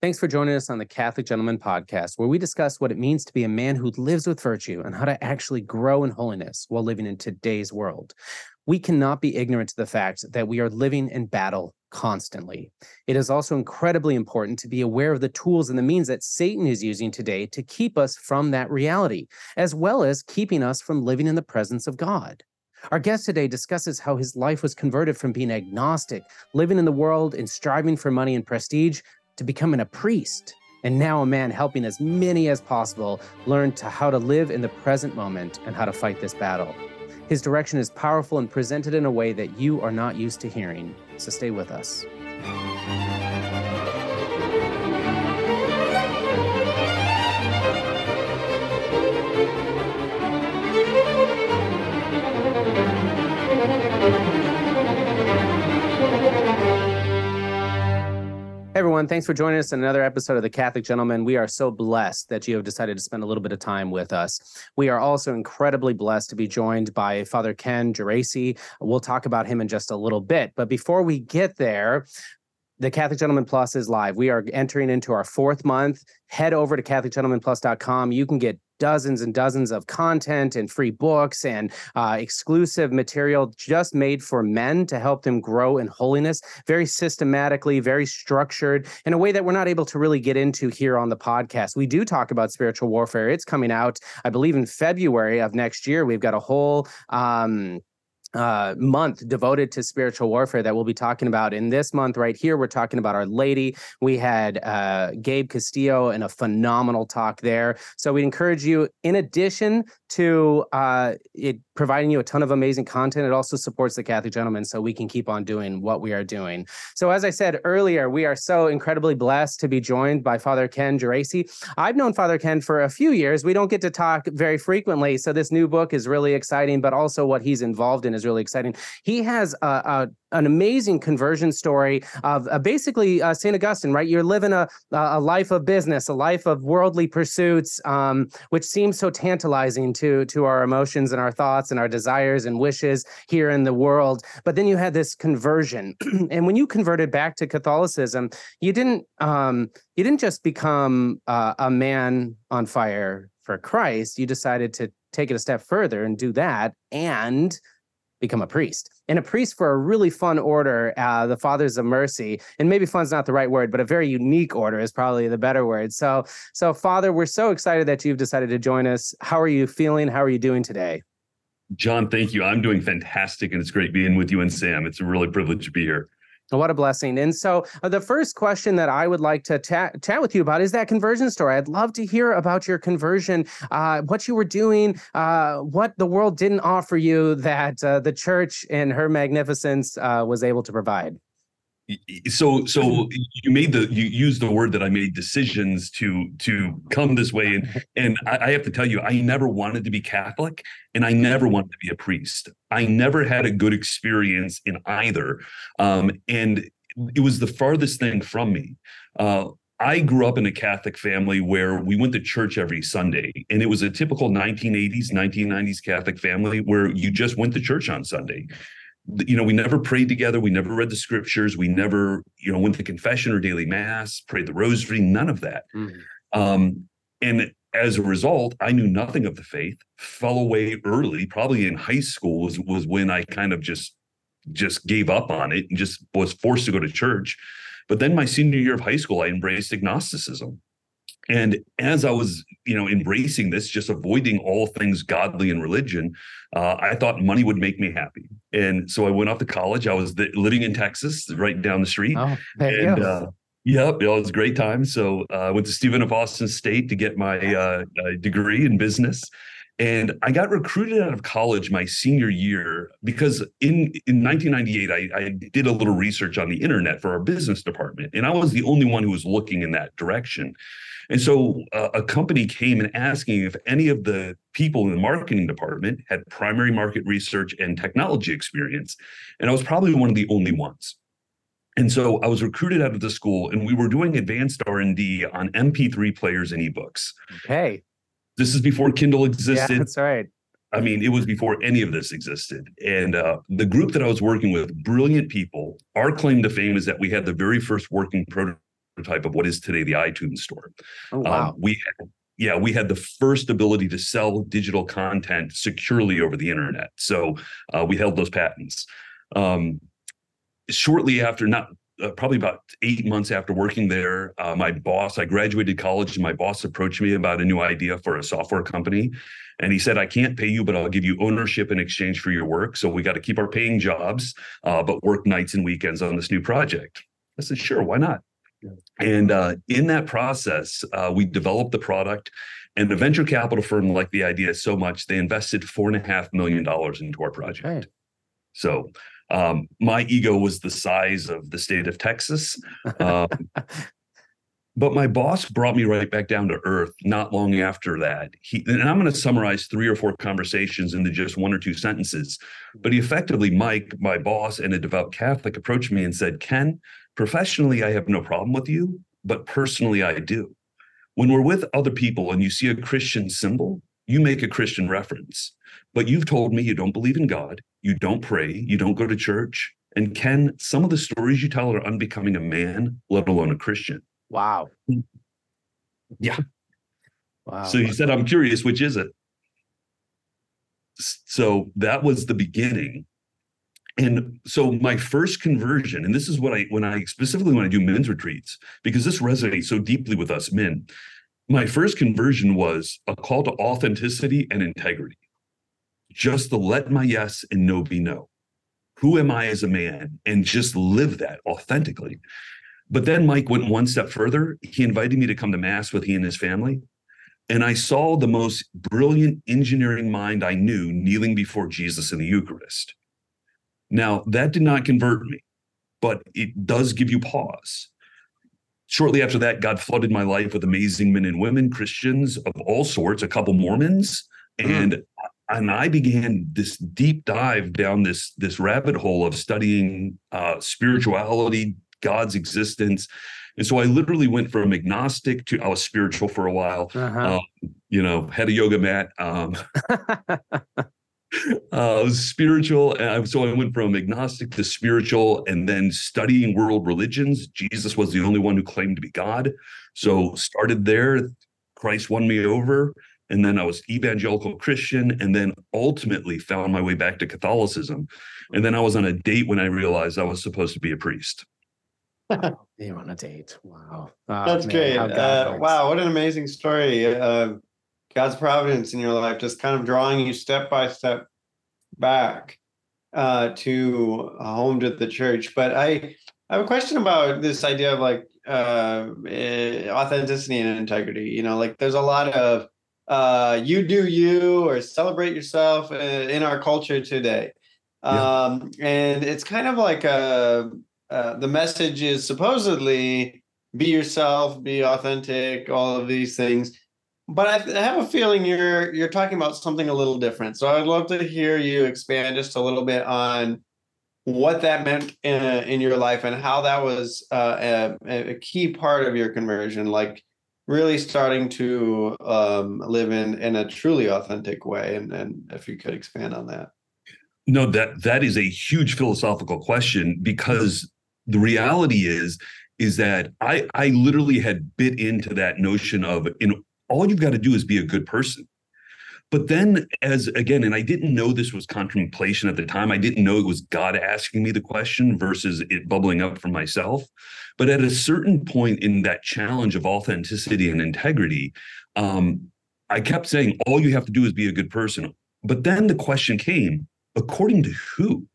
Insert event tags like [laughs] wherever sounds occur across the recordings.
Thanks for joining us on the Catholic Gentleman Podcast, where we discuss what it means to be a man who lives with virtue and how to actually grow in holiness while living in today's world. We cannot be ignorant to the fact that we are living in battle constantly. It is also incredibly important to be aware of the tools and the means that Satan is using today to keep us from that reality, as well as keeping us from living in the presence of God. Our guest today discusses how his life was converted from being agnostic, living in the world and striving for money and prestige, to becoming a priest and now a man helping as many as possible learn to how to live in the present moment and how to fight this battle. His direction is powerful and presented in a way that you are not used to hearing. So stay with us. Everyone, thanks for joining us in another episode of The Catholic Gentleman. We are so blessed that you have decided to spend a little bit of time with us. We are also incredibly blessed to be joined by Father Ken Geraci. We'll talk about him in just a little bit. But before we get there, the Catholic Gentleman Plus is live. We are entering into our fourth month. Head over to CatholicGentlemanPlus.com. You can get dozens and dozens of content and free books and uh, exclusive material just made for men to help them grow in holiness, very systematically, very structured in a way that we're not able to really get into here on the podcast. We do talk about spiritual warfare. It's coming out, I believe, in February of next year. We've got a whole um, uh, month devoted to spiritual warfare that we'll be talking about in this month right here. We're talking about Our Lady. We had uh, Gabe Castillo and a phenomenal talk there. So we encourage you, in addition to uh, it providing you a ton of amazing content, it also supports the Catholic Gentleman so we can keep on doing what we are doing. So as I said earlier, we are so incredibly blessed to be joined by Father Ken Geraci. I've known Father Ken for a few years. We don't get to talk very frequently, so this new book is really exciting, but also what he's involved in is really exciting. He has a, a an amazing conversion story of uh, basically uh, St. Augustine, right? You're living a, a life of business, a life of worldly pursuits, um, which seems so tantalizing to, to our emotions and our thoughts and our desires and wishes here in the world. But then you had this conversion. [clears throat] and when you converted back to Catholicism, you didn't, um, you didn't just become uh, a man on fire for Christ. You decided to take it a step further and do that and become a priest. And a priest for a really fun order, uh, the Fathers of Mercy. And maybe fun's not the right word, but a very unique order is probably the better word. So, so Father, we're so excited that you've decided to join us. How are you feeling? How are you doing today? John, thank you. I'm doing fantastic, and it's great being with you and Sam. It's a really privilege to be here. What a blessing. And so, uh, the first question that I would like to chat, chat with you about is that conversion story. I'd love to hear about your conversion, uh, what you were doing, uh, what the world didn't offer you that uh, the church in her magnificence uh, was able to provide so so you made the you used the word that i made decisions to to come this way. And and I, I, have to tell you i never wanted to be catholic and i never wanted to be a priest. I never had a good experience in either. Um, and it was the farthest thing from me. Uh, I grew up in a Catholic family where we went to church every Sunday, and it was a typical 1980s, 1990s Catholic family where you just went to church on Sunday you know, we never prayed together. We never read the scriptures. We never, you know, went to confession or daily mass, prayed the rosary, none of that. Mm-hmm. Um, and as a result, I knew nothing of the faith, fell away early, probably in high school was, was when I kind of just, just gave up on it and just was forced to go to church. But then my senior year of high school, I embraced agnosticism. And as I was, you know, embracing this, just avoiding all things godly and religion, uh, I thought money would make me happy. And so I went off to college. I was living in Texas, right down the street. Oh, and, uh, Yep, it was a great time. So uh, I went to Stephen F. Austin State to get my uh, uh, degree in business, and I got recruited out of college my senior year because in in 1998 I, I did a little research on the internet for our business department, and I was the only one who was looking in that direction. And so uh, a company came and asking if any of the people in the marketing department had primary market research and technology experience. And I was probably one of the only ones. And so I was recruited out of the school and we were doing advanced R&D on MP3 players and ebooks. Okay. This is before Kindle existed. Yeah, that's right. I mean, it was before any of this existed. And uh, the group that I was working with, brilliant people, our claim to fame is that we had the very first working prototype prototype of what is today the iTunes store. Oh, wow. Um, we yeah, we had the first ability to sell digital content securely over the internet. So uh, we held those patents. Um, shortly after, not uh, probably about eight months after working there, uh, my boss, I graduated college, and my boss approached me about a new idea for a software company. And he said, I can't pay you, but I'll give you ownership in exchange for your work. So we got to keep our paying jobs, uh, but work nights and weekends on this new project. I said, sure, why not? And uh, in that process, uh, we developed the product. And the venture capital firm liked the idea so much, they invested four and a half million dollars into our project. Okay. So um, my ego was the size of the state of Texas. Um, [laughs] but my boss brought me right back down to earth not long after that. He and I'm going to summarize three or four conversations into just one or two sentences. But he effectively, Mike, my boss and a devout Catholic, approached me and said, Ken, Professionally, I have no problem with you, but personally, I do. When we're with other people and you see a Christian symbol, you make a Christian reference. But you've told me you don't believe in God, you don't pray, you don't go to church. And Ken, some of the stories you tell are unbecoming a man, let alone a Christian. Wow. Yeah. Wow. So he said, I'm curious, which is it? So that was the beginning and so my first conversion and this is what i when i specifically when i do men's retreats because this resonates so deeply with us men my first conversion was a call to authenticity and integrity. Just to let my yes and no be no. Who am i as a man? And just live that authentically. But then mike went one step further. He invited me to come to mass with he and his family. And i saw the most brilliant engineering mind i knew kneeling before jesus in the eucharist now, that did not convert me, but it does give you pause. Shortly after that, God flooded my life with amazing men and women, Christians of all sorts, a couple Mormons, mm-hmm. and and I began this deep dive down this this rabbit hole of studying uh, spirituality, God's existence, and so I literally went from agnostic to I was spiritual for a while. Uh-huh. Um, you know, had a yoga mat. Um, [laughs] uh, spiritual. so I went from agnostic to spiritual and then studying world religions. Jesus was the only one who claimed to be God. So started there. Christ won me over. And then I was evangelical Christian and then ultimately found my way back to Catholicism. And then I was on a date when I realized I was supposed to be a priest. [laughs] You're on a date. Wow. Oh, That's man, great. Uh, wow. What an amazing story. Uh, God's providence in your life, just kind of drawing you step by step back uh, to home to the church. But I, I have a question about this idea of like uh, eh, authenticity and integrity. You know, like there's a lot of uh, you do you or celebrate yourself uh, in our culture today. Um. And it's kind of like a, uh, the message is supposedly be yourself, be authentic, all of these things but I, have a feeling you're you're talking about something a little different. So I'd love to hear you expand just a little bit on what that meant in, in your life and how that was uh, a, a, key part of your conversion, like really starting to um, live in in a truly authentic way. And, and if you could expand on that. No, that that is a huge philosophical question because the reality is is that I I literally had bit into that notion of in all you've got to do is be a good person. But then, as again, and I didn't know this was contemplation at the time. I didn't know it was God asking me the question versus it bubbling up from myself. But at a certain point in that challenge of authenticity and integrity, um, I kept saying, all you have to do is be a good person. But then the question came, according to who?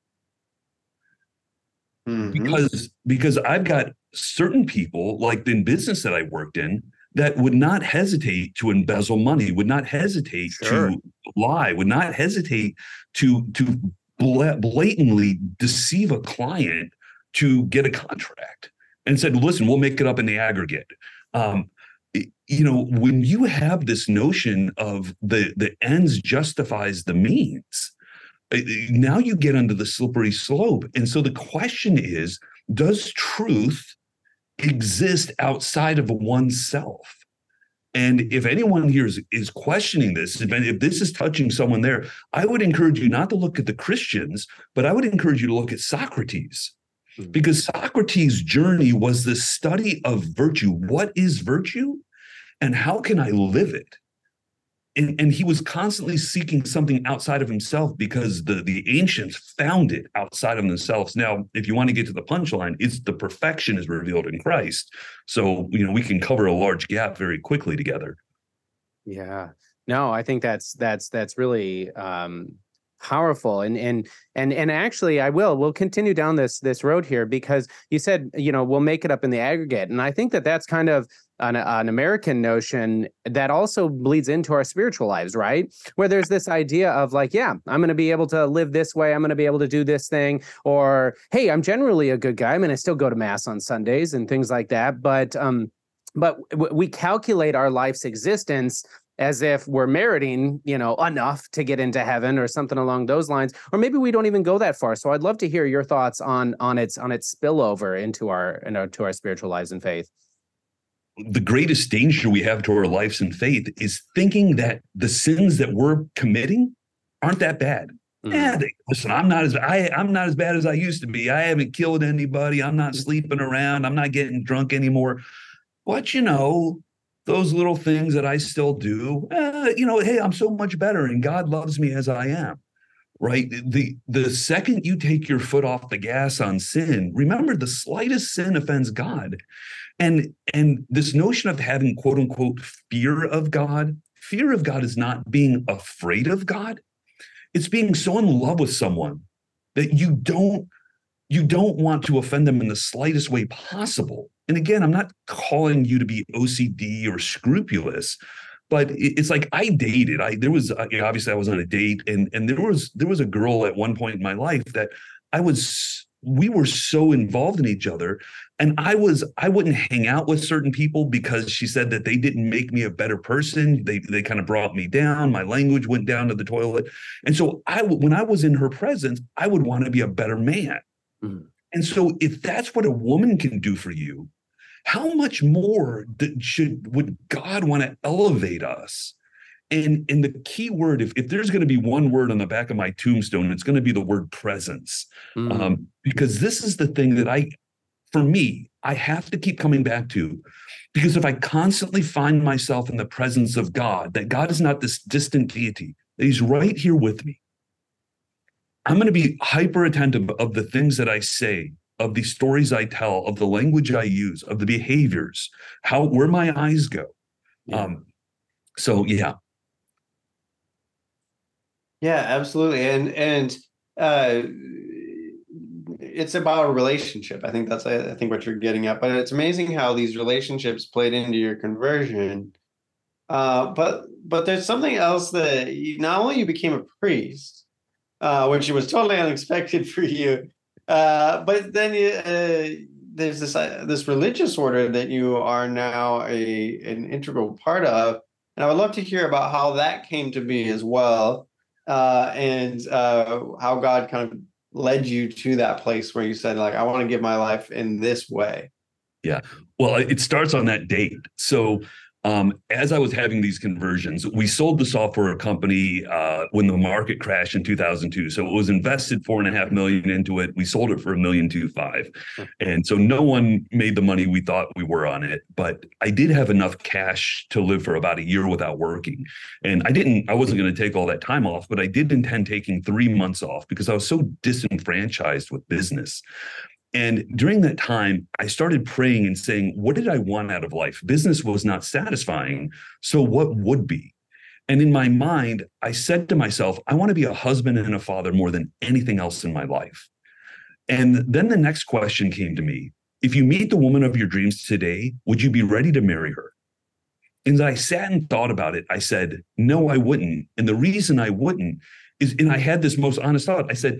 Mm-hmm. Because because I've got certain people, like in business that I worked in, that would not hesitate to embezzle money, would not hesitate sure. to lie, would not hesitate to to blatantly deceive a client to get a contract, and said, "Listen, we'll make it up in the aggregate." Um, you know, when you have this notion of the the ends justifies the means, uh, now you get under the slippery slope, and so the question is: Does truth exist outside of oneself. And if anyone here is, is questioning this, if this is touching someone there, I would encourage you not to look at the Christians, but I would encourage you to look at Socrates. mm-hmm. because Socrates' journey was the study of virtue. What is virtue? And how can I live it? And, and he was constantly seeking something outside of himself because the, the ancients found it outside of themselves. Now, if you want to get to the punchline, it's the perfection is revealed in Christ. So, you know, we can cover a large gap very quickly together. Yeah. No, I think that's that's that's really um powerful and and and and actually i will we'll continue down this this road here because you said you know we'll make it up in the aggregate and i think that that's kind of an, an american notion that also bleeds into our spiritual lives right? Where there's this idea of like yeah i'm going to be able to live this way i'm going to be able to do this thing or hey i'm generally a good guy i'm going to still go to mass on sundays and things like that but um but we calculate our life's existence as if we're meriting, you know, enough to get into heaven or something along those lines. Or maybe we don't even go that far. So I'd love to hear your thoughts on on its on its spillover into our into our spiritual lives and faith. The greatest danger we have to our lives and faith is thinking that the sins that we're committing aren't that bad. Mm. Yeah, they, listen, I'm not as I I'm not as bad as I used to be. I haven't killed anybody. I'm not sleeping around. I'm not getting drunk anymore. But you know, those little things that I still do, uh, you know, hey, I'm so much better and God loves me as I am. Right. The the second you take your foot off the gas on sin, remember the slightest sin offends God. And and this notion of having quote unquote fear of God, fear of God is not being afraid of God. It's being so in love with someone that you don't you don't want to offend them in the slightest way possible. And again, I'm not calling you to be OCD or scrupulous, but it's like I dated. I there was uh, obviously I was on a date, and and there was there was a girl at one point in my life that I was we were so involved in each other and i was i wouldn't hang out with certain people because she said that they didn't make me a better person. They they kind of brought me down. My language went down to the toilet. And so i when i was in her presence i would want to be a better man mm. And so, if that's what a woman can do for you, how much more should would God want to elevate us? And and the key word, if, if there's going to be one word on the back of my tombstone, it's going to be the word presence, mm. um, because this is the thing that I, for me, I have to keep coming back to, because if I constantly find myself in the presence of God, that God is not this distant deity, that He's right here with me, I'm going to be hyper attentive of the things that I say, of the stories I tell, of the language I use, of the behaviors, how where my eyes go. Yeah. Um, so yeah. Yeah, absolutely. And and uh it's about a relationship. I think that's I think what you're getting at. But it's amazing how these relationships played into your conversion. Uh, but but there's something else that you, not only you became a priest, uh, which was totally unexpected [laughs] for you. Uh, but then uh, there's this uh, this religious order that you are now a an integral part of, and I would love to hear about how that came to be as well, uh, and uh, how God kind of led you to that place where you said, like, I want to give my life in this way. Yeah. Well, it starts on that date. So um, as I was having these conversions, we sold the software company uh, when the market crashed in 2002. So it was invested four and a half million into it. We sold it for a million two five, and so no one made the money we thought we were on it. But I did have enough cash to live for about a year without working, and I didn't. I wasn't going to take all that time off, but I did intend taking three months off because I was so disenfranchised with business. And during that time, I started praying and saying, What did I want out of life? Business was not satisfying. So, what would be? And in my mind, I said to myself, I want to be a husband and a father more than anything else in my life. And then the next question came to me If you meet the woman of your dreams today, would you be ready to marry her? And I sat and thought about it. I said, No, I wouldn't. And the reason I wouldn't is, and I had this most honest thought. I said,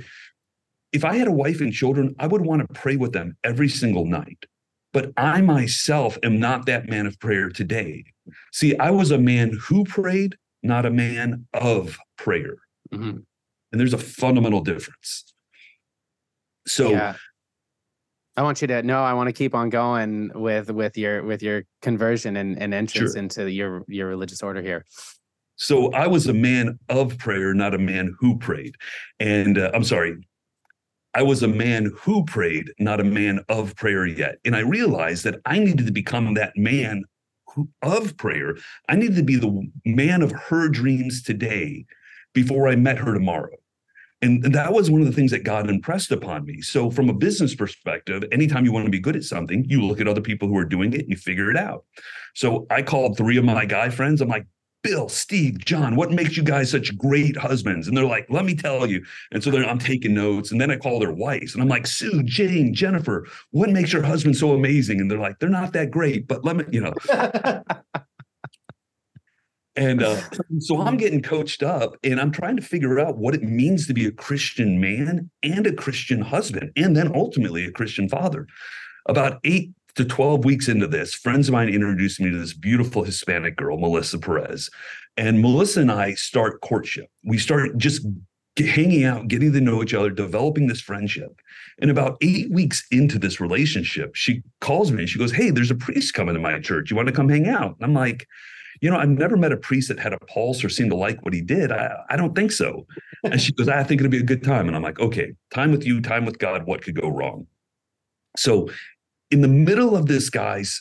if I had a wife and children, I would want to pray with them every single night. But I myself am not that man of prayer today. See, I was a man who prayed, not a man of prayer. Mm-hmm. And there's a fundamental difference. So yeah. I want you to know I want to keep on going with with your with your conversion and, and entrance sure. into your your religious order here. So I was a man of prayer, not a man who prayed. And uh, I'm sorry, I was a man who prayed, not a man of prayer yet. And I realized that I needed to become that man who, of prayer. I needed to be the man of her dreams today before I met her tomorrow. And that was one of the things that God impressed upon me. So, from a business perspective, anytime you want to be good at something, you look at other people who are doing it and you figure it out. So, I called three of my guy friends. I'm like, Bill, Steve, John, what makes you guys such great husbands? And they're like, let me tell you. And so then I'm taking notes. And then I call their wives and I'm like, Sue, Jane, Jennifer, what makes your husband so amazing? And they're like, they're not that great, but let me, you know. [laughs] And uh, so I'm getting coached up and I'm trying to figure out what it means to be a Christian man and a Christian husband, and then ultimately a Christian father. About eight to 12 weeks into this, friends of mine introduced me to this beautiful Hispanic girl, Melissa Perez. And Melissa and I start courtship. We start just hanging out, getting to know each other, developing this friendship. And about eight weeks into this relationship, she calls me and she goes, Hey, there's a priest coming to my church. You want to come hang out? And I'm like, you know, I've never met a priest that had a pulse or seemed to like what he did. I, I don't think so. And she goes, I think it'll be a good time. And I'm like, okay, time with you, time with God. What could go wrong? So, in the middle of this guy's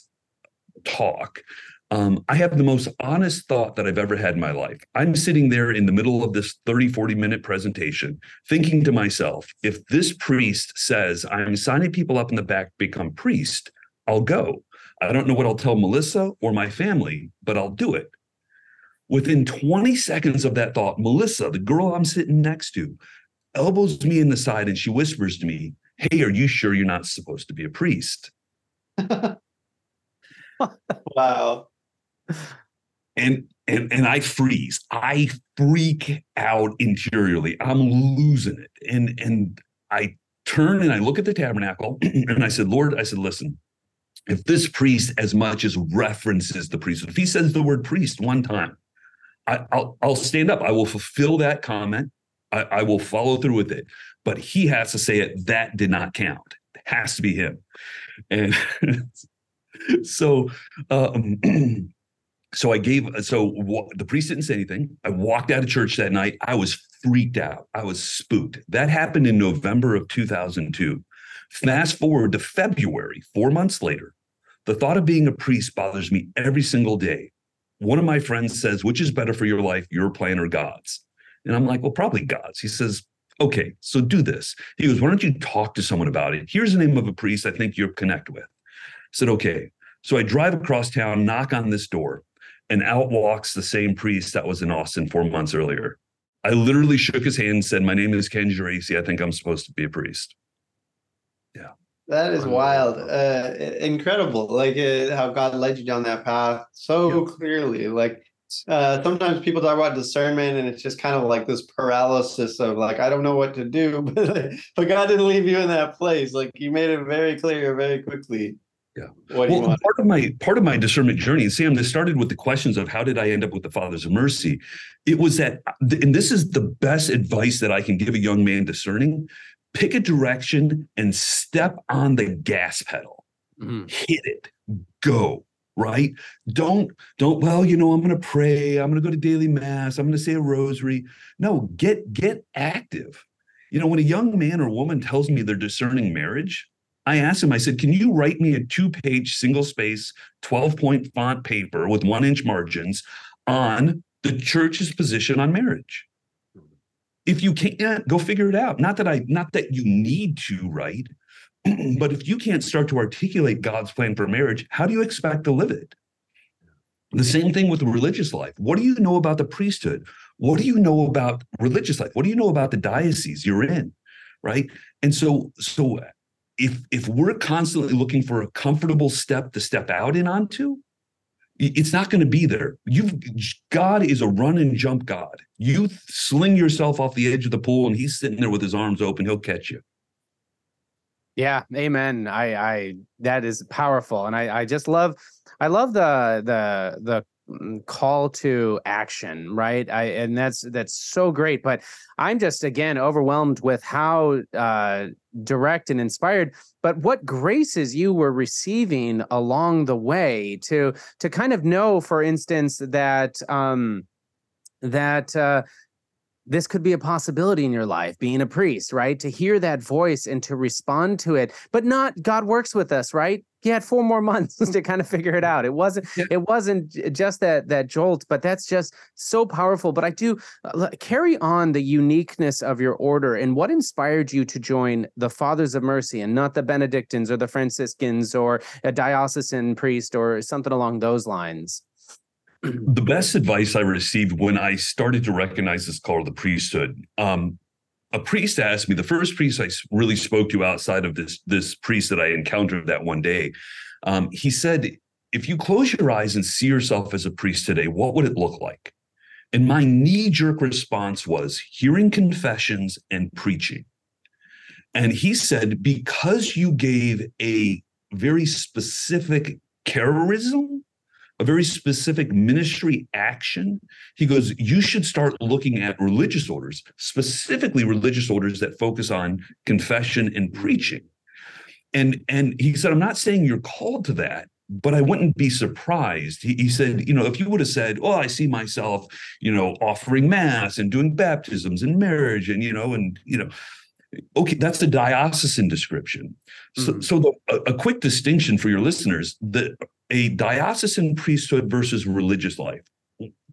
talk, um, I have the most honest thought that I've ever had in my life. I'm sitting there in the middle of this 30, 40 minute presentation, thinking to myself, if this priest says, I'm signing people up in the back become priest, I'll go. I don't know what I'll tell Melissa or my family, but I'll do it. Within 20 seconds of that thought, Melissa, the girl I'm sitting next to, elbows me in the side and she whispers to me, Hey, are you sure you're not supposed to be a priest? Wow. And and and I freeze. I freak out interiorly. I'm losing it. And and I turn and I look at the tabernacle [clears throat] and I said, Lord, I said, listen, if this priest as much as references the priesthood, if he says the word priest one time, I, will I'll stand up. I will fulfill that comment. I, I, will follow through with it. But he has to say it. That did not count. Has to be him. And [laughs] so, um, [clears throat] so I gave. So w- the priest didn't say anything. I walked out of church that night. I was freaked out. I was spooked. That happened in November of 2002. Fast forward to February, four months later, the thought of being a priest bothers me every single day. One of my friends says, Which is better for your life, your plan or God's? And I'm like, Well, probably God's. He says, Okay, so do this. He goes, Why don't you talk to someone about it? Here's the name of a priest I think you'll connect with. I said, Okay. So I drive across town, knock on this door, and out walks the same priest that was in Austin four months earlier. I literally shook his hand and said, My name is Ken Geraci. I think I'm supposed to be a priest. Yeah. That is wild. Uh, incredible. Like uh, how God led you down that path so clearly. Like uh, sometimes people talk about discernment and it's just kind of like this paralysis of like, I don't know what to do, [laughs] but, but God didn't leave you in that place. Like you made it very clear very quickly. Yeah. What well, part of my part of my discernment journey, and Sam, this started with the questions of how did I end up with the Fathers of Mercy? It was that, and this is the best advice that I can give a young man discerning pick a direction and step on the gas pedal. Mm-hmm. Hit it. Go. Right? Don't, don't, well, you know, I'm gonna pray, I'm gonna go to daily mass, I'm gonna say a rosary. No, get get active. You know, when a young man or woman tells me they're discerning marriage, I ask him, I said, can you write me a two-page single space, 12-point font paper with one-inch margins on the church's position on marriage? if you can't go figure it out not that i not that you need to right [clears throat] but if you can't start to articulate god's plan for marriage how do you expect to live it the same thing with religious life what do you know about the priesthood what do you know about religious life what do you know about the diocese you're in right and so so if if we're constantly looking for a comfortable step to step out and onto it's not going to be there. You God is a run and jump God. You sling yourself off the edge of the pool and he's sitting there with his arms open, he'll catch you. Yeah, amen. I I that is powerful and I I just love I love the the the Mm, call to action right i and that's that's so great but i'm just again overwhelmed with how uh direct and inspired but what graces you were receiving along the way to to kind of know for instance that um that uh this could be a possibility in your life being a priest right? To hear that voice and to respond to it but not god works with us right? He had four more [laughs] months to kind of figure it out. It wasn't yeah. it wasn't just that that jolt but that's just so powerful. But i do uh, carry on the uniqueness of your order and what inspired you to join the fathers of mercy and not the benedictines or the franciscans or a diocesan priest or something along those lines the best advice I received when I started to recognize this call to the priesthood, um, a priest asked me, the first priest I really spoke to outside of this, this priest that I encountered that one day, um, he said, if you close your eyes and see yourself as a priest today, what would it look like? And my knee jerk response was hearing confessions and preaching. And he said, because you gave a very specific charism a very specific ministry action. He goes, You should start looking at religious orders, specifically religious orders that focus on confession and preaching. And, and he said, I'm not saying you're called to that, but I wouldn't be surprised. He, he, said, you know, if you would have said, "Oh, I see myself, you know, offering mass and doing baptisms and marriage, and you know, and you know, okay, that's the diocesan description." So, mm-hmm. so the, a, a, quick distinction for your listeners: the a diocesan priesthood versus religious life.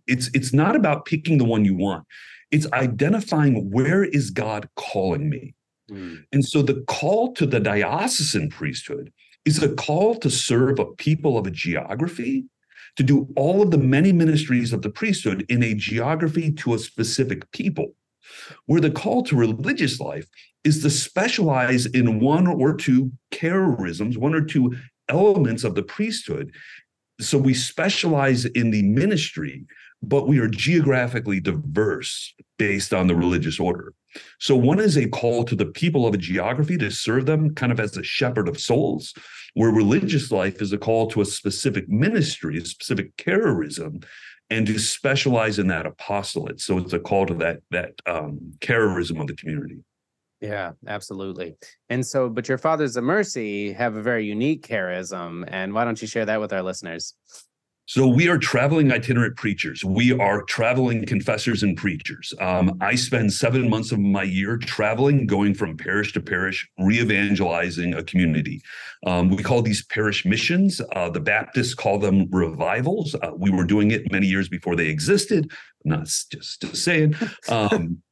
It's it's not about picking the one you want. It's identifying where is God calling me. Mm. And so the call to the diocesan priesthood is a call to serve a people of a geography, to do all of the many ministries of the priesthood in a geography to a specific people. Where the call to religious life is to specialize in one or two charisms, one or two elements of the priesthood. So we specialize in the ministry, but we are geographically diverse based on the religious order. So one is a call to the people of a geography to serve them kind of as a shepherd of souls, where religious life is a call to a specific ministry, a specific charism, and to specialize in that apostolate. So it's a call to that that um, charism of the community. Yeah, absolutely. And so, but your fathers of mercy have a very unique charism. And why don't you share that with our listeners? So we are traveling itinerant preachers. We are traveling confessors and preachers. Um, I spend seven months of my year traveling, going from parish to parish, re-evangelizing a community. Um, we call these parish missions. Uh, the Baptists call them revivals. Uh, we were doing it many years before they existed. not just, just saying. Um,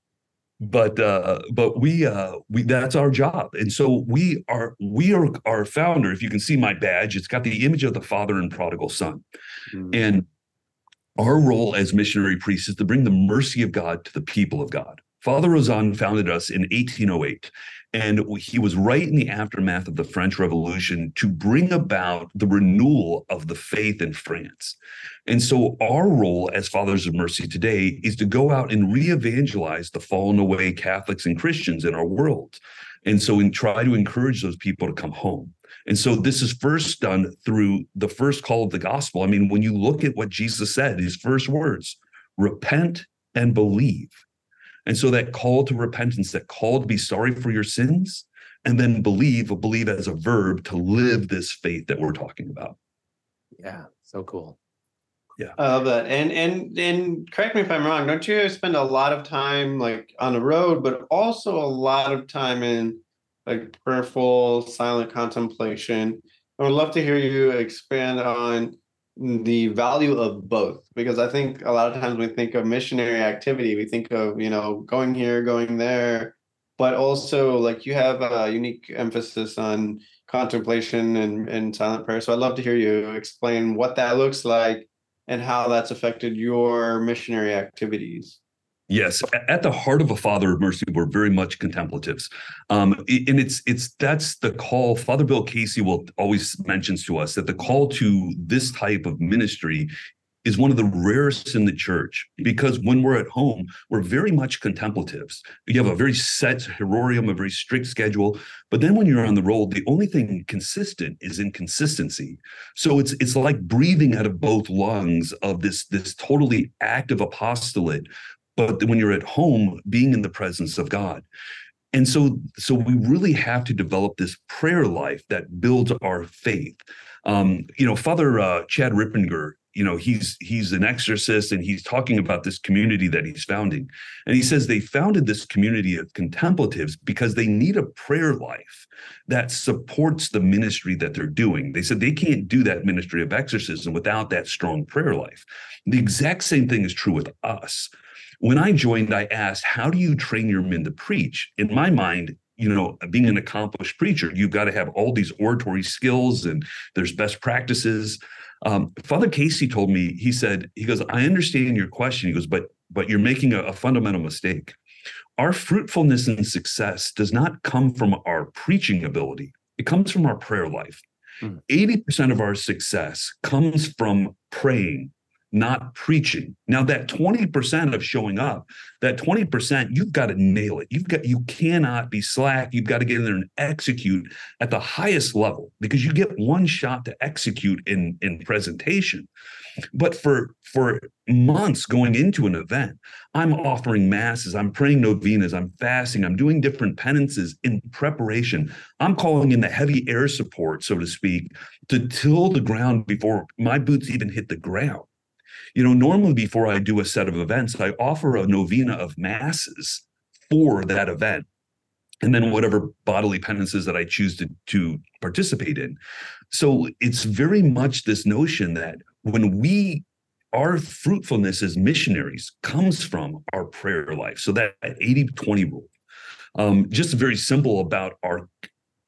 but uh but we uh we that's our job. And so we are we are our founder if you can see my badge it's got the image of the father and prodigal son. Mm-hmm. and our role as missionary priests is to bring the mercy of god to the people of god. Father Rauzan founded us in 1808 and he was right in the aftermath of the French Revolution to bring about the renewal of the faith in France. And so, our role as Fathers of Mercy today is to go out and re evangelize the fallen away Catholics and Christians in our world. And so, we try to encourage those people to come home. And so, this is first done through the first call of the gospel. I mean, when you look at what Jesus said, his first words repent and believe. And so that call to repentance, that call to be sorry for your sins, and then believe, believe as a verb to live this faith that we're talking about. Yeah, so cool. Yeah. I love that. And and and correct me if I'm wrong, don't you spend a lot of time like on the road, but also a lot of time in like prayerful, silent contemplation? I would love to hear you expand on the value of both because i think a lot of times we think of missionary activity we think of you know going here going there but also like you have a unique emphasis on contemplation and, and silent prayer. So i'd love to hear you explain what that looks like and how that's affected your missionary activities Yes, at the heart of a father of mercy, we're very much contemplatives, um, and it's it's that's the call. Father Bill Casey will always mentions to us that the call to this type of ministry is one of the rarest in the church because when we're at home, we're very much contemplatives. You have a very set horarium, a very strict schedule, but then when you're on the road, the only thing consistent is inconsistency. So it's it's like breathing out of both lungs of this this totally active apostolate but when you're at home, being in the presence of God. And so, so we really have to develop this prayer life that builds our faith. Um, you know, Father uh, Chad Ripperger, you know he's he's an exorcist and he's talking about this community that he's founding and he says they founded this community of contemplatives because they need a prayer life that supports the ministry that they're doing they said they can't do that ministry of exorcism without that strong prayer life the exact same thing is true with us when i joined i asked how do you train your men to preach in my mind you know, being an accomplished preacher, you've got to have all these oratory skills and there's best practices. Um, Father Casey told me, he said, he goes, I understand your question. He goes, but but you're making a, a fundamental mistake. Our fruitfulness and success does not come from our preaching ability. It comes from our prayer life. Mm. 80% of our success comes from praying not preaching. Now that 20% of showing up, that 20%, you've got to nail it. You've got you cannot be slack. You've got to get in there and execute at the highest level because you get one shot to execute in in presentation. But for for months going into an event, I'm offering masses, I'm praying novenas, I'm fasting, I'm doing different penances in preparation. I'm calling in the heavy air support, so to speak, to till the ground before my boots even hit the ground you know, normally before I do a set of events, I offer a novena of masses for that event. And then whatever bodily penances that I choose to, to participate in. So it's very much this notion that when we our fruitfulness as missionaries comes from our prayer life. So that 80-20 rule. Um, just very simple about our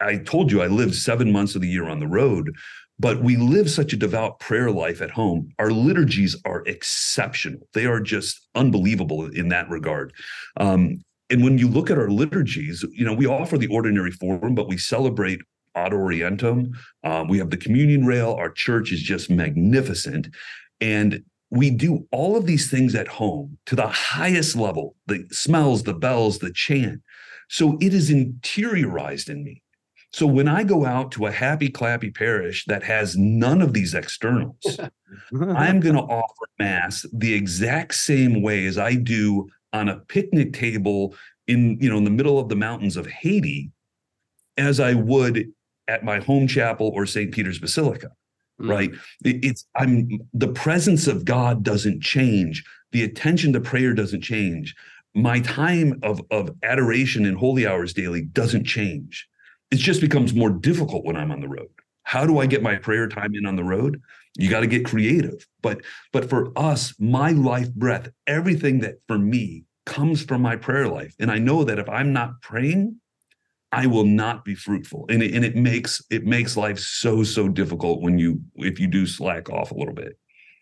I told you I lived seven months of the year on the road, but we live such a devout prayer life at home. Our liturgies are exceptional. They are just unbelievable in that regard. Um, and when you look at our liturgies, you know, we offer the ordinary form, but we celebrate ad orientem. Um, we have the communion rail. Our church is just magnificent. And we do all of these things at home to the highest level the smells, the bells, the chant. So it is interiorized in me. So when I go out to a happy clappy parish that has none of these externals, [laughs] I'm going to offer mass the exact same way as I do on a picnic table in you know in the middle of the mountains of Haiti as I would at my home chapel or St. Peter's Basilica. Mm. Right? It, it's I'm the presence of God doesn't change. The attention to prayer doesn't change. My time of of adoration in holy hours daily doesn't change it just becomes more difficult when I'm on the road. How do I get my prayer time in on the road? You got to get creative. But but for us, my life breath, everything that for me comes from my prayer life. And I know that if I'm not praying, I will not be fruitful. And it, and it makes it makes life so so difficult when you if you do slack off a little bit.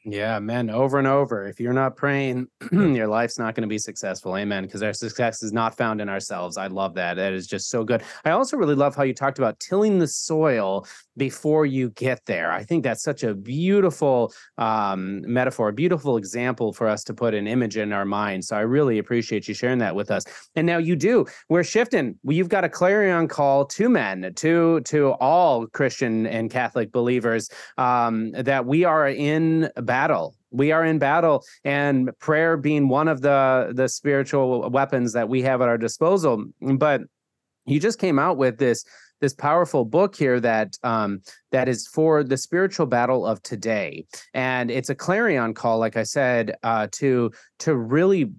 Yeah, man, over and over. If you're not praying, [clears throat] your life's not going to be successful. Amen. Because our success is not found in ourselves. I love that. That is just so good. I also really love how you talked about tilling the soil before you get there. I think that's such a beautiful um, metaphor, a beautiful example for us to put an image in our mind. So I really appreciate you sharing that with us. And now you do. We're shifting. You've got a clarion call to men, to to all Christian and Catholic believers um, that we are in battle. We are in battle and prayer being one of the the spiritual weapons that we have at our disposal. But you just came out with this this powerful book here that um, that is for the spiritual battle of today, and it's a clarion call, like I said, uh, to to really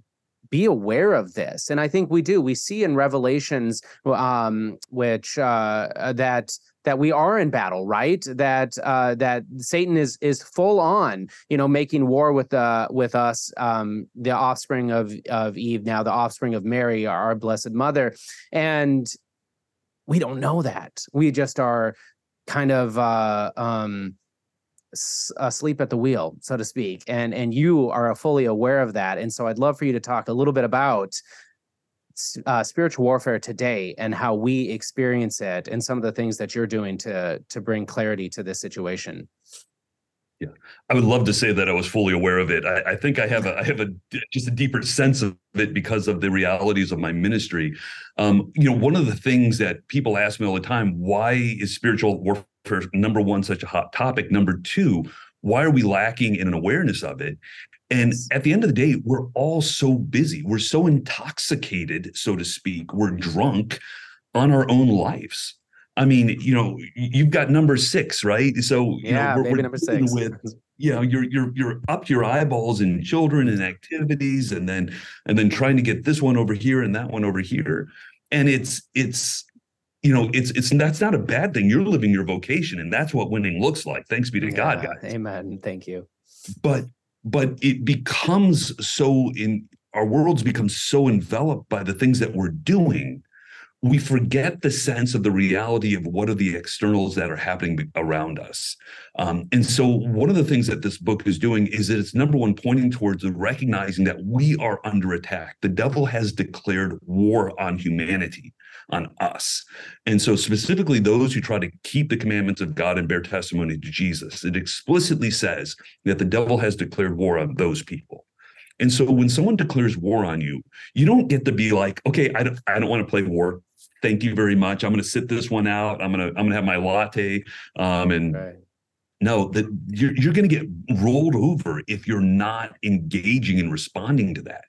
be aware of this. And i think we do. We see in revelations um, which uh, that that we are in battle right that uh, that satan is is full on you know making war with uh with us um, the offspring of of eve now the offspring of mary our blessed mother and we don't know that. We just are kind of uh, um, asleep at the wheel, so to speak, and and you are fully aware of that. And so I'd love for you to talk a little bit about uh, spiritual warfare today and how we experience it, and some of the things that you're doing to to bring clarity to this situation. Yeah, I would love to say that I was fully aware of it. I, I, think I have a I have a just a deeper sense of it because of the realities of my ministry. Um, you know, one of the things that people ask me all the time: Why is spiritual warfare number one such a hot topic? Number two, why are we lacking in an awareness of it? And at the end of the day, we're all so busy. We're so intoxicated, so to speak. We're drunk on our own lives. I mean, you know, you've got number six, right? So yeah, know, we're, we're number six. With you know you're you're you're up your eyeballs in children and activities and then and then trying to get this one over here and that one over here and it's it's you know it's it's that's not a bad thing you're living your vocation and that's what winning looks like thanks be to yeah, god guys amen thank you but but it becomes so in our worlds become so enveloped by the things that we're doing we forget the sense of the reality of what are the externals that are happening around us. Um, and so, one of the things that this book is doing is that it's number one, pointing towards recognizing that we are under attack. The devil has declared war on humanity, on us. And so, specifically, those who try to keep the commandments of God and bear testimony to Jesus, it explicitly says that the devil has declared war on those people. And so when someone declares war on you, you don't get to be like, okay, I don't, I don't want to play war thank you very much. I'm going to sit this one out. I'm going to I'm going to have my latte. Um, and right. no, that you're you're going to get rolled over if you're not engaging and responding to that.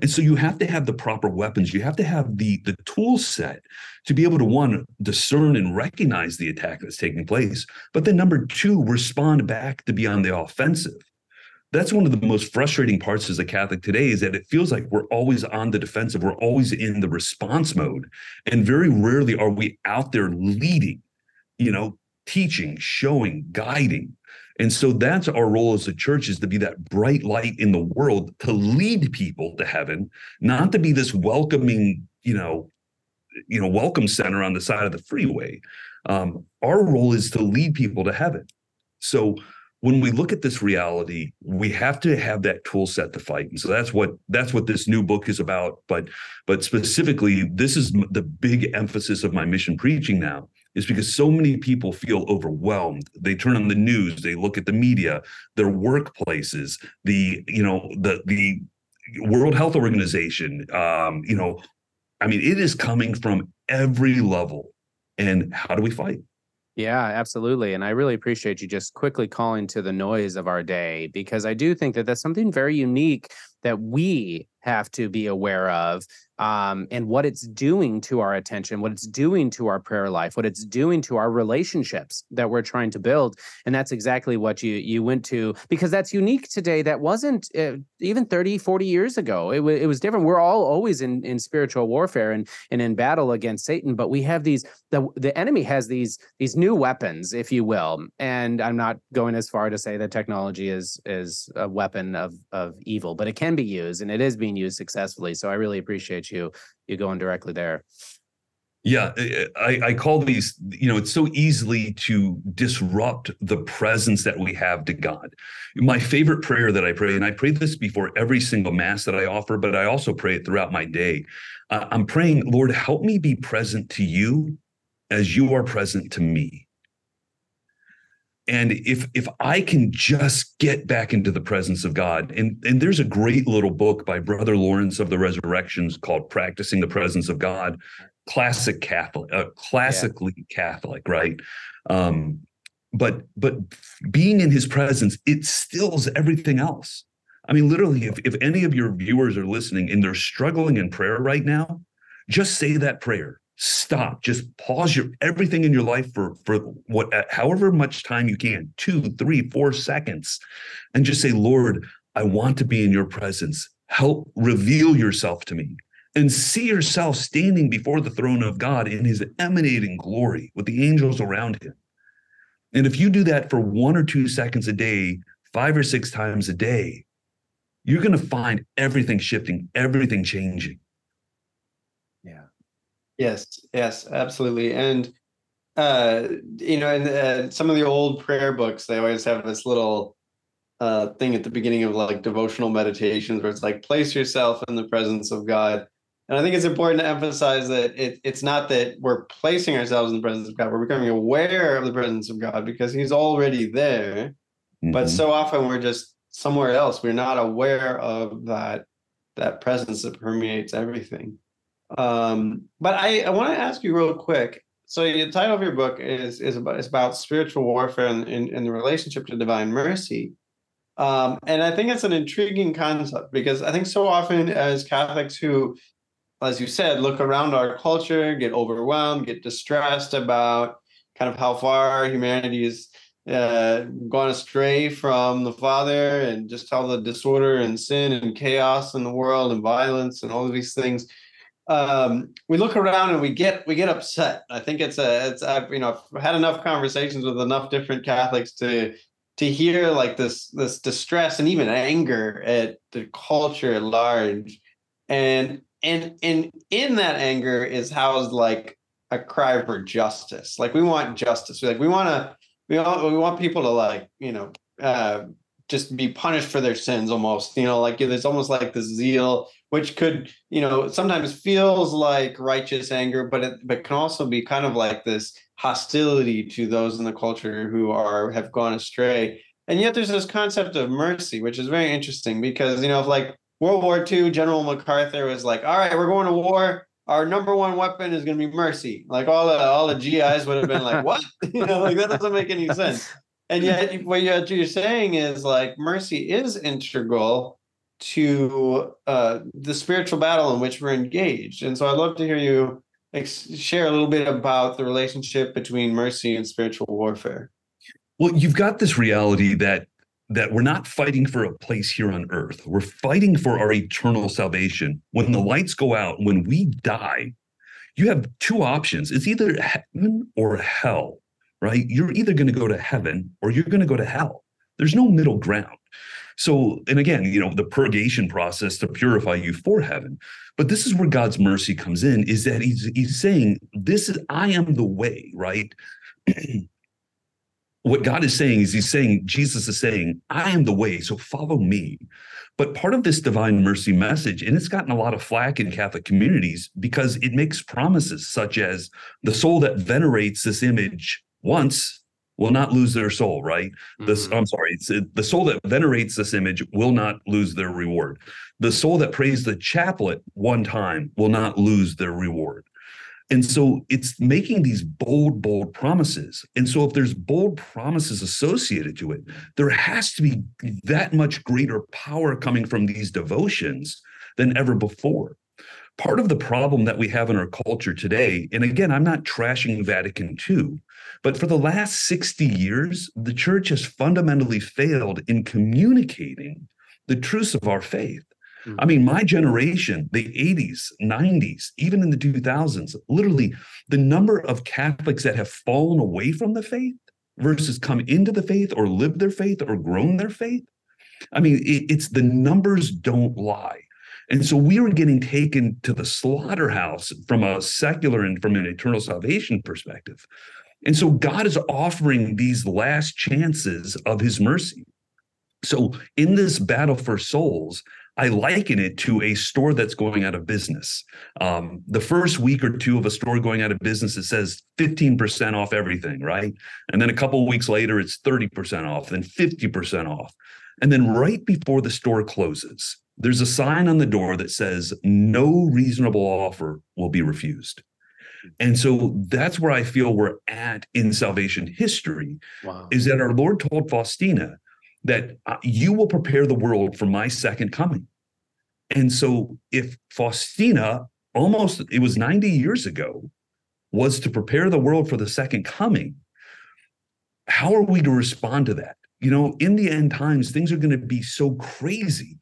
And so you have to have the proper weapons. You have to have the the tool set to be able to one discern and recognize the attack that's taking place, but then number two, respond back to be on the offensive that's one of the most frustrating parts as a Catholic today is that it feels like we're always on the defensive. We're always in the response mode. And very rarely are we out there leading, you know, teaching, showing, guiding. And so that's our role as a church is to be that bright light in the world to lead people to heaven, not to be this welcoming, you know, you know, welcome center on the side of the freeway. Um, our role is to lead people to heaven. So when we look at this reality, we have to have that tool set to fight. And so that's what that's what this new book is about. But but specifically, this is the big emphasis of my mission preaching now is because so many people feel overwhelmed. They turn on the news, they look at the media, their workplaces, the you know the the World Health Organization. Um, you know, I mean, it is coming from every level. And how do we fight? Yeah, absolutely. And I really appreciate you just quickly calling to the noise of our day because I do think that that's something very unique that we have to be aware of um, and what it's doing to our attention, what it's doing to our prayer life, what it's doing to our relationships that we're trying to build. And that's exactly what you you went to because that's unique today. That wasn't uh, even 30, 40 years ago. It, w- it was different. We're all always in, in spiritual warfare and, and in battle against Satan, but we have these, the, the enemy has these, these new weapons, if you will. And I'm not going as far to say that technology is, is a weapon of, of evil, but it can be used and it is being used successfully. So I really appreciate you you going directly there. Yeah, I, I call these, you know, it's so easily to disrupt the presence that we have to God. My favorite prayer that I pray, and I pray this before every single mass that I offer, but I also pray it throughout my day. Uh, I'm praying, Lord, help me be present to you as you are present to me and if if i can just get back into the presence of god and and there's a great little book by brother lawrence of the resurrections called practicing the presence of god classic catholic uh, classically yeah. catholic right um but but being in his presence it stills everything else i mean literally if, if any of your viewers are listening and they're struggling in prayer right now just say that prayer stop. Just pause your everything in your life for for what however much time you can two three four seconds and just say lord i want to be in your presence. Help reveal yourself to me and see yourself standing before the throne of god in his emanating glory with the angels around him. And if you do that for one or two seconds a day five or six times a day you're going to find everything shifting everything changing Yes, yes, absolutely. And uh, you know, in uh, some of the old prayer books, they always have this little uh, thing at the beginning of like devotional meditations where it's like place yourself in the presence of God. And I think it's important to emphasize that it, it's not that we're placing ourselves in the presence of God, we're becoming aware of the presence of God because He's already there. Mm-hmm. But so often we're just somewhere else. We're not aware of that that presence that permeates everything. Um, but I, I want to ask you real quick. So the title of your book is is about, is about spiritual warfare and, the relationship to divine mercy. Um, and I think it's an intriguing concept because I think so often as Catholics who, as you said, look around our culture, get overwhelmed, get distressed about kind of how far humanity is uh, gone astray from the Father, and just all the disorder and sin and chaos in the world and violence and all of these things. Um, we look around and we get we get upset. I think it's a it's I've you know I've had enough conversations with enough different Catholics to to hear like this this distress and even anger at the culture at large. And and and in that anger is housed like a cry for justice. Like we want justice. We like we want to we want we want people to like you know uh just be punished for their sins almost you know like there's almost like this zeal which could you know sometimes feels like righteous anger but it but can also be kind of like this hostility to those in the culture who are have gone astray. And yet there's this concept of mercy which is very interesting because you know if like world war ii general macarthur was like all right we're going to war. Our number one weapon is going to be mercy. Like all the all the gis would have been like what? [laughs] You know like that doesn't make any sense and yet what you're saying is like mercy is integral to uh, the spiritual battle in which we're engaged. And so I'd love to hear you ex- share a little bit about the relationship between mercy and spiritual warfare. Well, you've got this reality that that we're not fighting for a place here on earth. We're fighting for our eternal salvation. When the lights go out, when we die, you have two options. It's either heaven or hell, right? You're either going to go to heaven or you're going to go to hell. There's no middle ground. So, and again, you know, the purgation process to purify you for heaven. But this is where God's mercy comes in, is that he's he's saying, This is I am the way, right? [clears throat] what God is saying is he's saying, Jesus is saying, I am the way, so follow me. But part of this divine mercy message, and it's gotten a lot of flack in Catholic communities because it makes promises such as the soul that venerates this image once will not lose their soul, right? Mm-hmm. This, I'm sorry, it's the soul that venerates this image will not lose their reward. The soul that prays the chaplet one time will not lose their reward. And so it's making these bold, bold promises. And so if there's bold promises associated to it, there has to be that much greater power coming from these devotions than ever before part of the problem that we have in our culture today, and again, I'm not trashing Vatican II, but for the last 60 years, the church has fundamentally failed in communicating the truths of our faith. Mm-hmm. I mean, my generation, the 80s, 90s, even in the 2000s, literally the number of Catholics that have fallen away from the faith versus come into the faith or lived their faith or grown their faith. I mean, it, it's the numbers don't lie. And so we were getting taken to the slaughterhouse from a secular and from an eternal salvation perspective. And so God is offering these last chances of his mercy. So in this battle for souls, I liken it to a store that's going out of business. Um, the first week or two of a store going out of business, it says 15% off everything, right? And then a couple weeks later, it's 30% off, then 50% off. And then right before the store closes, there's a sign on the door that says no reasonable offer will be refused. And so that's where I feel we're at in salvation history wow. is that our Lord told Faustina that uh, you will prepare the world for my second coming. And so if Faustina almost it was 90 years ago was to prepare the world for the second coming, how are we to respond to that? You know, in the end times, things are going to be so crazy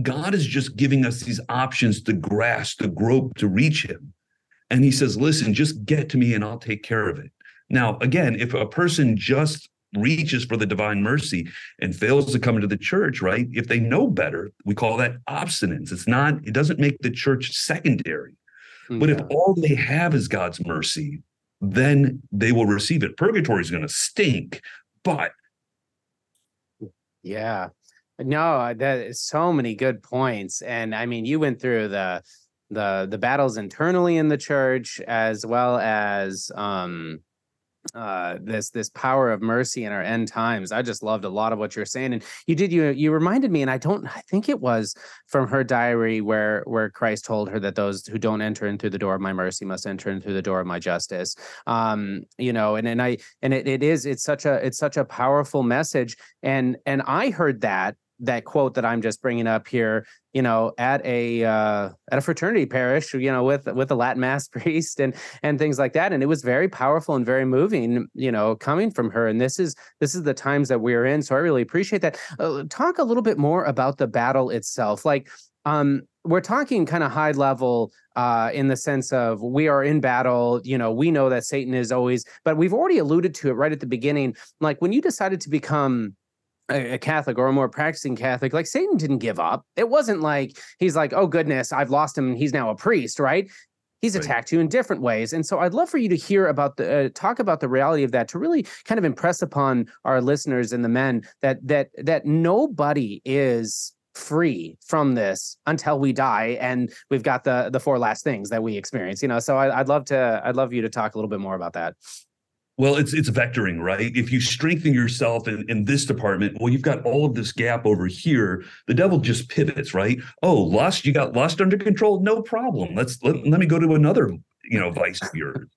God is just giving us these options to grasp, to grope, to reach Him. And He says, listen, just get to me and I'll take care of it. Now, again, if a person just reaches for the divine mercy and fails to come into the church, right? If they know better, we call that obstinance. It's not, it doesn't make the church secondary. Yeah. But if all they have is God's mercy, then they will receive it. Purgatory is going to stink, but yeah no, that is so many good points. And I mean, you went through the the the battles internally in the church as well as um uh this this power of mercy in our end times i just loved a lot of what you're saying and you did you you reminded me and i don't i think it was from her diary where where christ told her that those who don't enter in through the door of my mercy must enter in through the door of my justice um you know and and i and it, it is it's such a it's such a powerful message and and i heard that that quote that I'm just bringing up here, you know, at a uh, at a fraternity parish, you know, with with a Latin mass [laughs] priest and and things like that, and it was very powerful and very moving, you know, coming from her. And this is this is the times that we're in, so I really appreciate that. Uh, talk a little bit more about the battle itself, like. Um, we're talking kind of high level uh, in the sense of we are in battle. You know, we know that Satan is always, but we've already alluded to it right at the beginning. Like when you decided to become a, Catholic or a more practicing Catholic, like Satan didn't give up. It wasn't like he's like, oh goodness, I've lost him. He's now a priest, right? He's right. attacked you in different ways. And so I'd love for you to hear about the uh, talk about the reality of that to really kind of impress upon our listeners and the men that that that nobody is free from this until we die and we've got the the four last things that we experience you know so I, would love to i'd love you to talk a little bit more about that well it's it's vectoring right? If you strengthen yourself in, in this department well you've got all of this gap over here. The devil just pivots right? Oh lust you got lust under control? No problem. Let's let, let me go to another you know vice of yours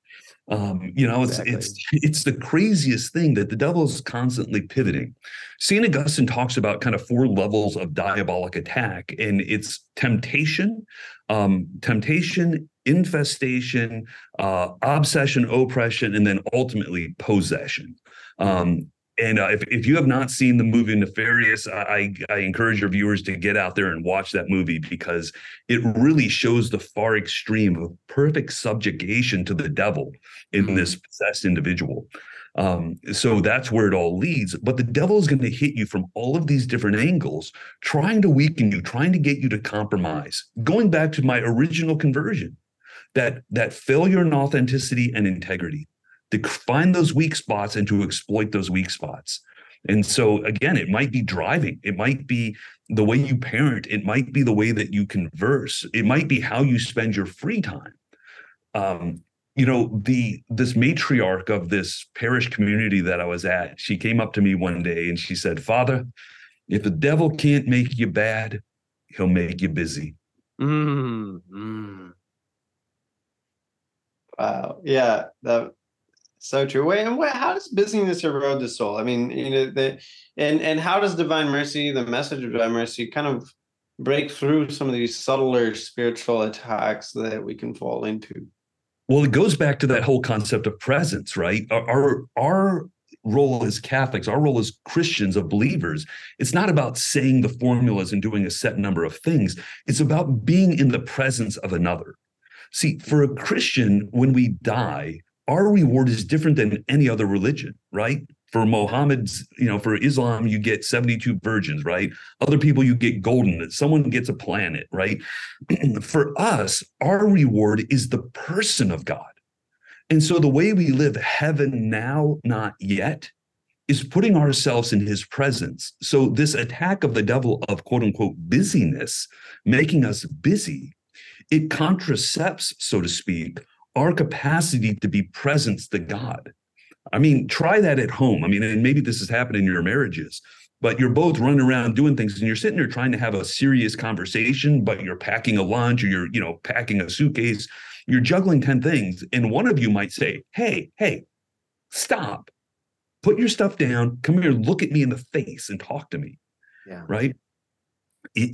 um, you know, it's exactly. it's it's the craziest thing that the devil is constantly pivoting. Saint Augustine talks about kind of four levels of diabolic attack, and it's temptation, um, temptation, infestation, uh, obsession, oppression, and then ultimately possession. Um, and uh, if, if you have not seen the movie Nefarious, I, I encourage your viewers to get out there and watch that movie because it really shows the far extreme of perfect subjugation to the devil in mm-hmm. this possessed individual. Um, so that's where it all leads. But the devil is going to hit you from all of these different angles, trying to weaken you, trying to get you to compromise. Going back to my original conversion, that that failure in authenticity and integrity to find those weak spots and to exploit those weak spots. And so again, it might be driving, it might be the way you parent, it might be the way that you converse, it might be how you spend your free time. Um, you know, the this matriarch of this parish community that I was at, she came up to me one day and she said, Father, if the devil can't make you bad, he'll make you busy. Mm-hmm. Wow. Yeah. That so true. Wait, and what, how does busyness erode the soul? I mean, you know, the and and how does divine mercy, the message of divine mercy, kind of break through some of these subtler spiritual attacks that we can fall into? Well, it goes back to that whole concept of presence, right? Our our, our role as Catholics, our role as Christians, of believers, it's not about saying the formulas and doing a set number of things. It's about being in the presence of another. See, for a Christian, when we die, our reward is different than any other religion, right? For Mohammed's, you know, for Islam, you get 72 virgins, right? Other people, you get golden. Someone gets a planet, right? [clears throat] for us, our reward is the person of God. And so the way we live heaven now, not yet, is putting ourselves in his presence. So this attack of the devil of quote unquote busyness, making us busy, it contracepts, so to speak, our capacity to be present to God. I mean, try that at home. I mean, and maybe this has happened in your marriages, but you're both running around doing things and you're sitting there trying to have a serious conversation, but you're packing a lunch or you're, you know, packing a suitcase. You're juggling 10 things. And one of you might say, Hey, hey, stop, put your stuff down, come here, look at me in the face and talk to me. Yeah. Right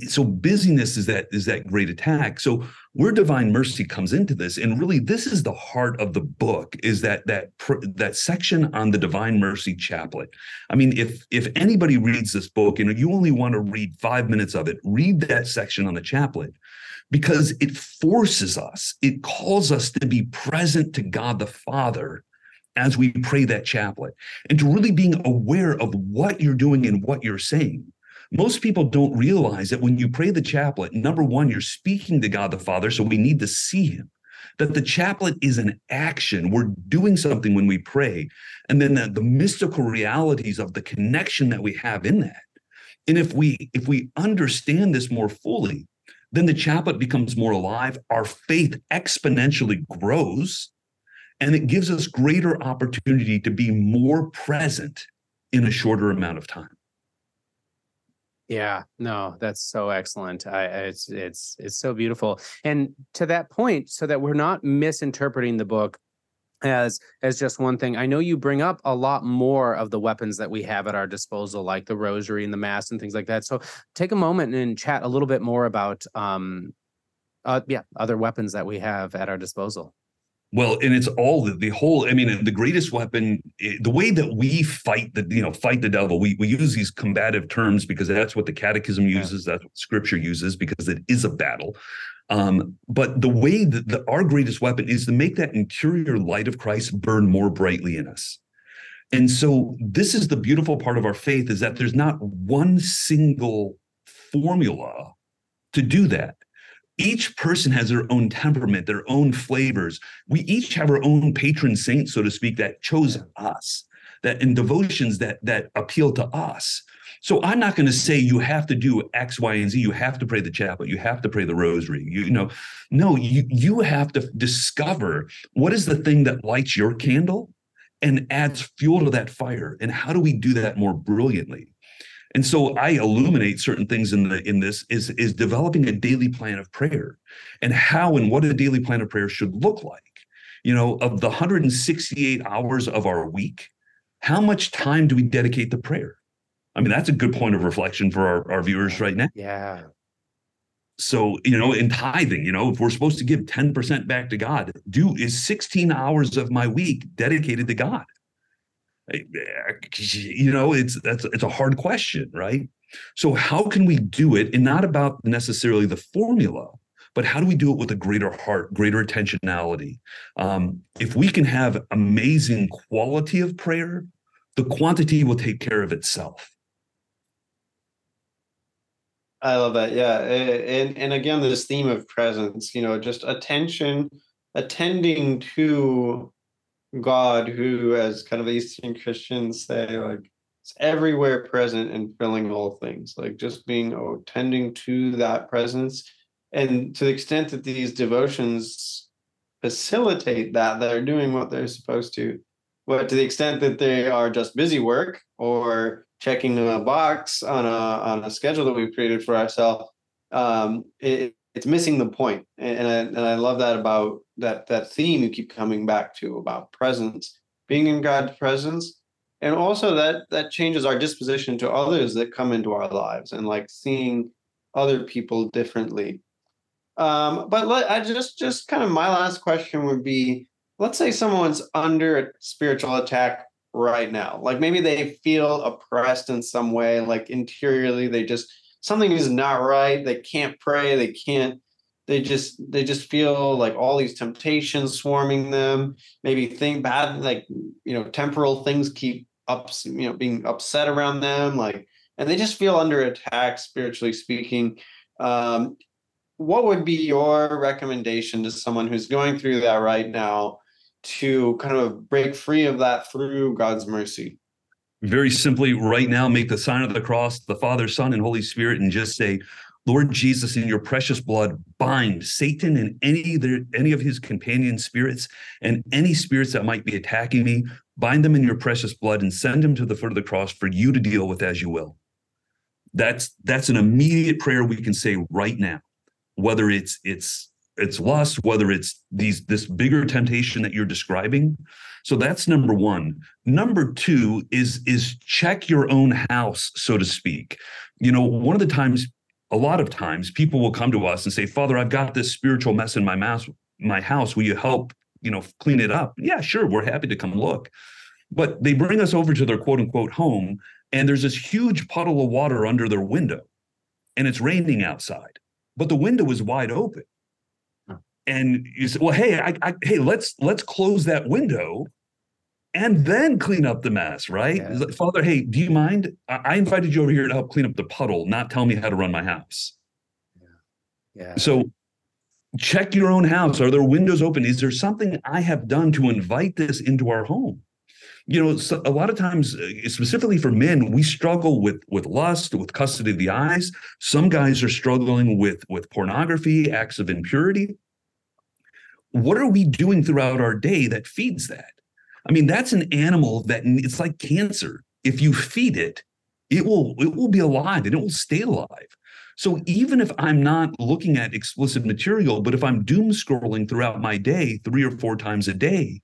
so busyness is that is that great attack. So where divine mercy comes into this and really this is the heart of the book is that that that section on the divine mercy chaplet. I mean if if anybody reads this book and you only want to read five minutes of it read that section on the chaplet because it forces us it calls us to be present to god the father as we pray that chaplet and to really being aware of what you're doing and what you're saying most people don't realize that when you pray the chaplet, number one, you're speaking to God the Father, so we need to see him. That the chaplet is an action. We're doing something when we pray. And then the, the mystical realities of the connection that we have in that. And if we if we understand this more fully, then the chaplet becomes more alive. Our faith exponentially grows, and it gives us greater opportunity to be more present in a shorter amount of time. Yeah, no, that's so excellent. I, it's it's it's so beautiful. And to that point, so that we're not misinterpreting the book as as just one thing. I know you bring up a lot more of the weapons that we have at our disposal, like the rosary and the mass and things like that. So take a moment and chat a little bit more about um uh yeah, other weapons that we have at our disposal. Well, and it's all the, the whole. I mean, the greatest weapon, eh, the way that we fight the, you know, fight the devil. We we use these combative terms because that's what the Catechism uses. Yeah. That's what Scripture uses because it is a battle. Um, but the way that the, our greatest weapon is to make that interior light of Christ burn more brightly in us. And so this is the beautiful part of our faith is that there's not one single formula to do that. Each person has their own temperament, their own flavors. We each have our own patron saint, so to speak, that chose us, that in devotions that that appeal to us. So I'm not going to say you have to do X, Y, and Z. You have to pray the chaplet. You have to pray the rosary. You, you know, no, you you have to discover what is the thing that lights your candle and adds fuel to that fire. And how do we do that more brilliantly? And so I illuminate certain things in the in this is is developing a daily plan of prayer and how and what a daily plan of prayer should look like. You know, of the 168 hours of our week, how much time do we dedicate to prayer? I mean, that's a good point of reflection for our, our viewers right now. Yeah. So, you know, in tithing, you know, if we're supposed to give 10% back to God, do is 16 hours of my week dedicated to God? You know, it's that's it's a hard question, right? So how can we do it and not about necessarily the formula, but how do we do it with a greater heart, greater intentionality? Um, if we can have amazing quality of prayer, the quantity will take care of itself. I love that. Yeah. And and again, this theme of presence, you know, just attention, attending to God, who, as kind of Eastern Christians say, like it's everywhere present and filling all things, like just being oh, tending to that presence. And to the extent that these devotions facilitate that, they're doing what they're supposed to. But to the extent that they are just busy work or checking a box on a on a schedule that we've created for ourselves, um, it, it's missing the point. And I, and I love that about that that theme you keep coming back to about presence, being in God's presence, and also that that changes our disposition to others that come into our lives and like seeing other people differently. Um, but let, I just just kind of my last question would be let's say someone's under a spiritual attack right now. Like maybe they feel oppressed in some way, like interiorly they just something is not right. They can't pray, they can't they just they just feel like all these temptations swarming them. Maybe think bad like you know temporal things keep up you know being upset around them like and they just feel under attack spiritually speaking. Um what would be your recommendation to someone who's going through that right now to kind of break free of that through God's mercy? Very simply, right now, make the sign of the cross, the Father, Son, and Holy Spirit, and just say, Lord Jesus, in your precious blood, bind Satan and any their, any of his companion spirits and any spirits that might be attacking me. Bind them in your precious blood and send them to the foot of the cross for you to deal with as you will. That's that's an immediate prayer we can say right now, whether it's it's it's lust, whether it's these this bigger temptation that you're describing. So that's number one. Number two is is check your own house, so to speak. You know, one of the times, a lot of times, people will come to us and say, "Father, I've got this spiritual mess in my house. My house. Will you help? You know, clean it up?" Yeah, sure. We're happy to come look. But they bring us over to their quote unquote home, and there's this huge puddle of water under their window, and it's raining outside, but the window is wide open and you say, well, hey, I, I, hey, let's let's close that window and then clean up the mess, right? Yeah. Like, Father, hey, do you mind? I, I, invited you over here to help clean up the puddle, not tell me how to run my house. Yeah. yeah. So check your own house. Are there windows open? Is there something I have done to invite this into our home? You know, so a lot of times, uh, specifically for men, we struggle with with lust, with custody of the eyes. Some guys are struggling with with pornography, acts of impurity what are we doing throughout our day that feeds that? I mean, that's an animal that it's like cancer. If you feed it, it will it will be alive and it will stay alive. So even if I'm not looking at explicit material, but if I'm doom scrolling throughout my day three or four times a day,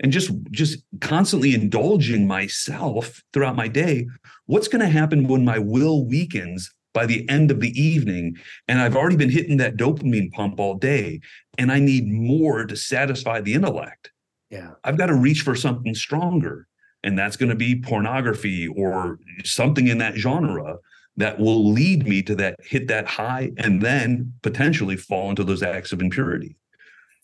and just just constantly indulging myself throughout my day what's going to happen when my will weakens by the end of the evening and i've already been hitting that dopamine pump all day and i need more to satisfy the intellect yeah i've got to reach for something stronger and that's going to be pornography or something in that genre that will lead me to that hit that high and then potentially fall into those acts of impurity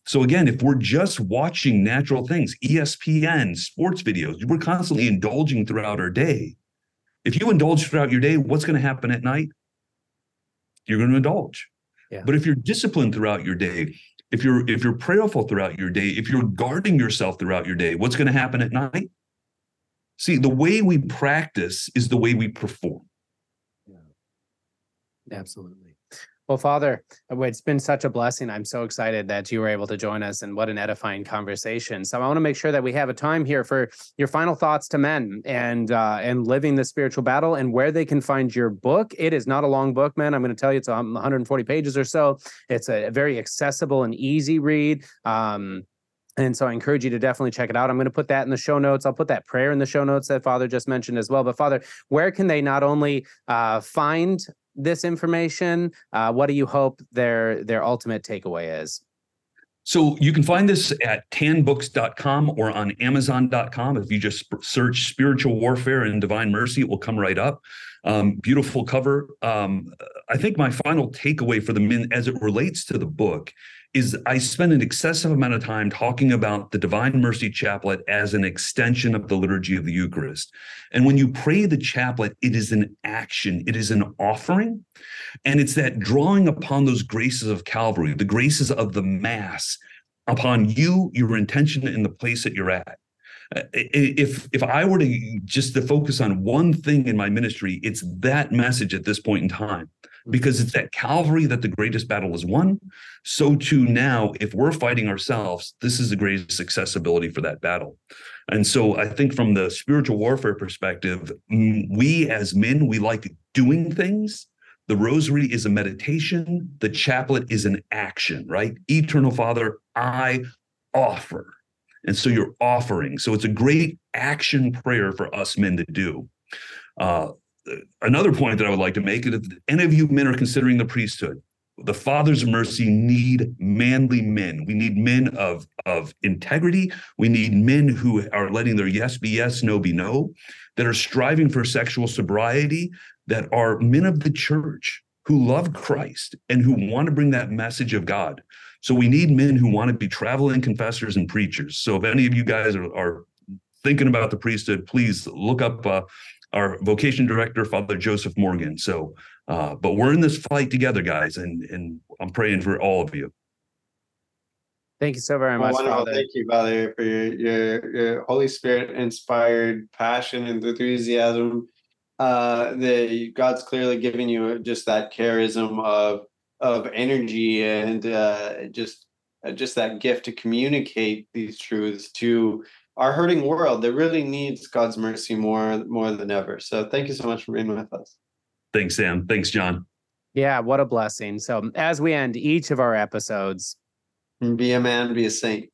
so again, if we're just watching natural things, ESPN, sports videos, we're constantly indulging throughout our day. If you indulge throughout your day, what's going to happen at night? You're going to indulge. Yeah. But if you're disciplined throughout your day, if you're if you're prayerful throughout your day, if you're guarding yourself throughout your day, what's going to happen at night? See, the way we practice is the way we perform. Yeah. Absolutely. Well, Father, it's been such a blessing. I'm so excited that you were able to join us and what an edifying conversation. So I want to make sure that we have a time here for your final thoughts to men and uh, and living the spiritual battle and where they can find your book. It is not a long book, man. I'm going to tell you it's 140 pages or so. It's a very accessible and easy read. Um, and so I encourage you to definitely check it out. I'm going to put that in the show notes. I'll put that prayer in the show notes that Father just mentioned as well. But Father, where can they not only uh, find this information? Uh, what do you hope their their ultimate takeaway is? So you can find this at tanbooks.com or on amazon.com. If you just search spiritual warfare and divine mercy, it will come right up. Um, beautiful cover. Um, I think my final takeaway for the men as it relates to the book is I spend an excessive amount of time talking about the Divine Mercy Chaplet as an extension of the liturgy of the Eucharist. And when you pray the chaplet, it is an action, it is an offering. And it's that drawing upon those graces of Calvary, the graces of the Mass, upon you, your intention, and the place that you're at. Uh, if if I were to just to focus on one thing in my ministry, it's that message at this point in time because it's at Calvary that the greatest battle is won. So too now, if we're fighting ourselves, this is the greatest accessibility for that battle. And so I think from the spiritual warfare perspective, we as men, we like doing things. The rosary is a meditation. The chaplet is an action, right? Eternal Father, I offer. And so you're offering. So it's a great action prayer for us men to do. Uh, another point that I would like to make is if any of you men are considering the priesthood, the fathers mercy need manly men. We need men of, of integrity. We need men who are letting their yes be yes, no be no, that are striving for sexual sobriety, that are men of the church who love Christ and who want to bring that message of God. So we need men who want to be traveling confessors and preachers. So if any of you guys are, are thinking about the priesthood, please look up uh, our vocation director, Father Joseph Morgan. So, uh, but we're in this fight together, guys, and and I'm praying for all of you. Thank you so very much, oh, Father. Thank you, Father, for your, your, your Holy Spirit inspired passion and enthusiasm. Uh, that God's clearly giving you just that charism of of energy and uh, just uh, just that gift to communicate these truths to our hurting world that really needs God's mercy more more than ever. So thank you so much for being with us. Thanks, Sam. Thanks, John. Yeah, what a blessing. So as we end each of our episodes, be a man, be a saint.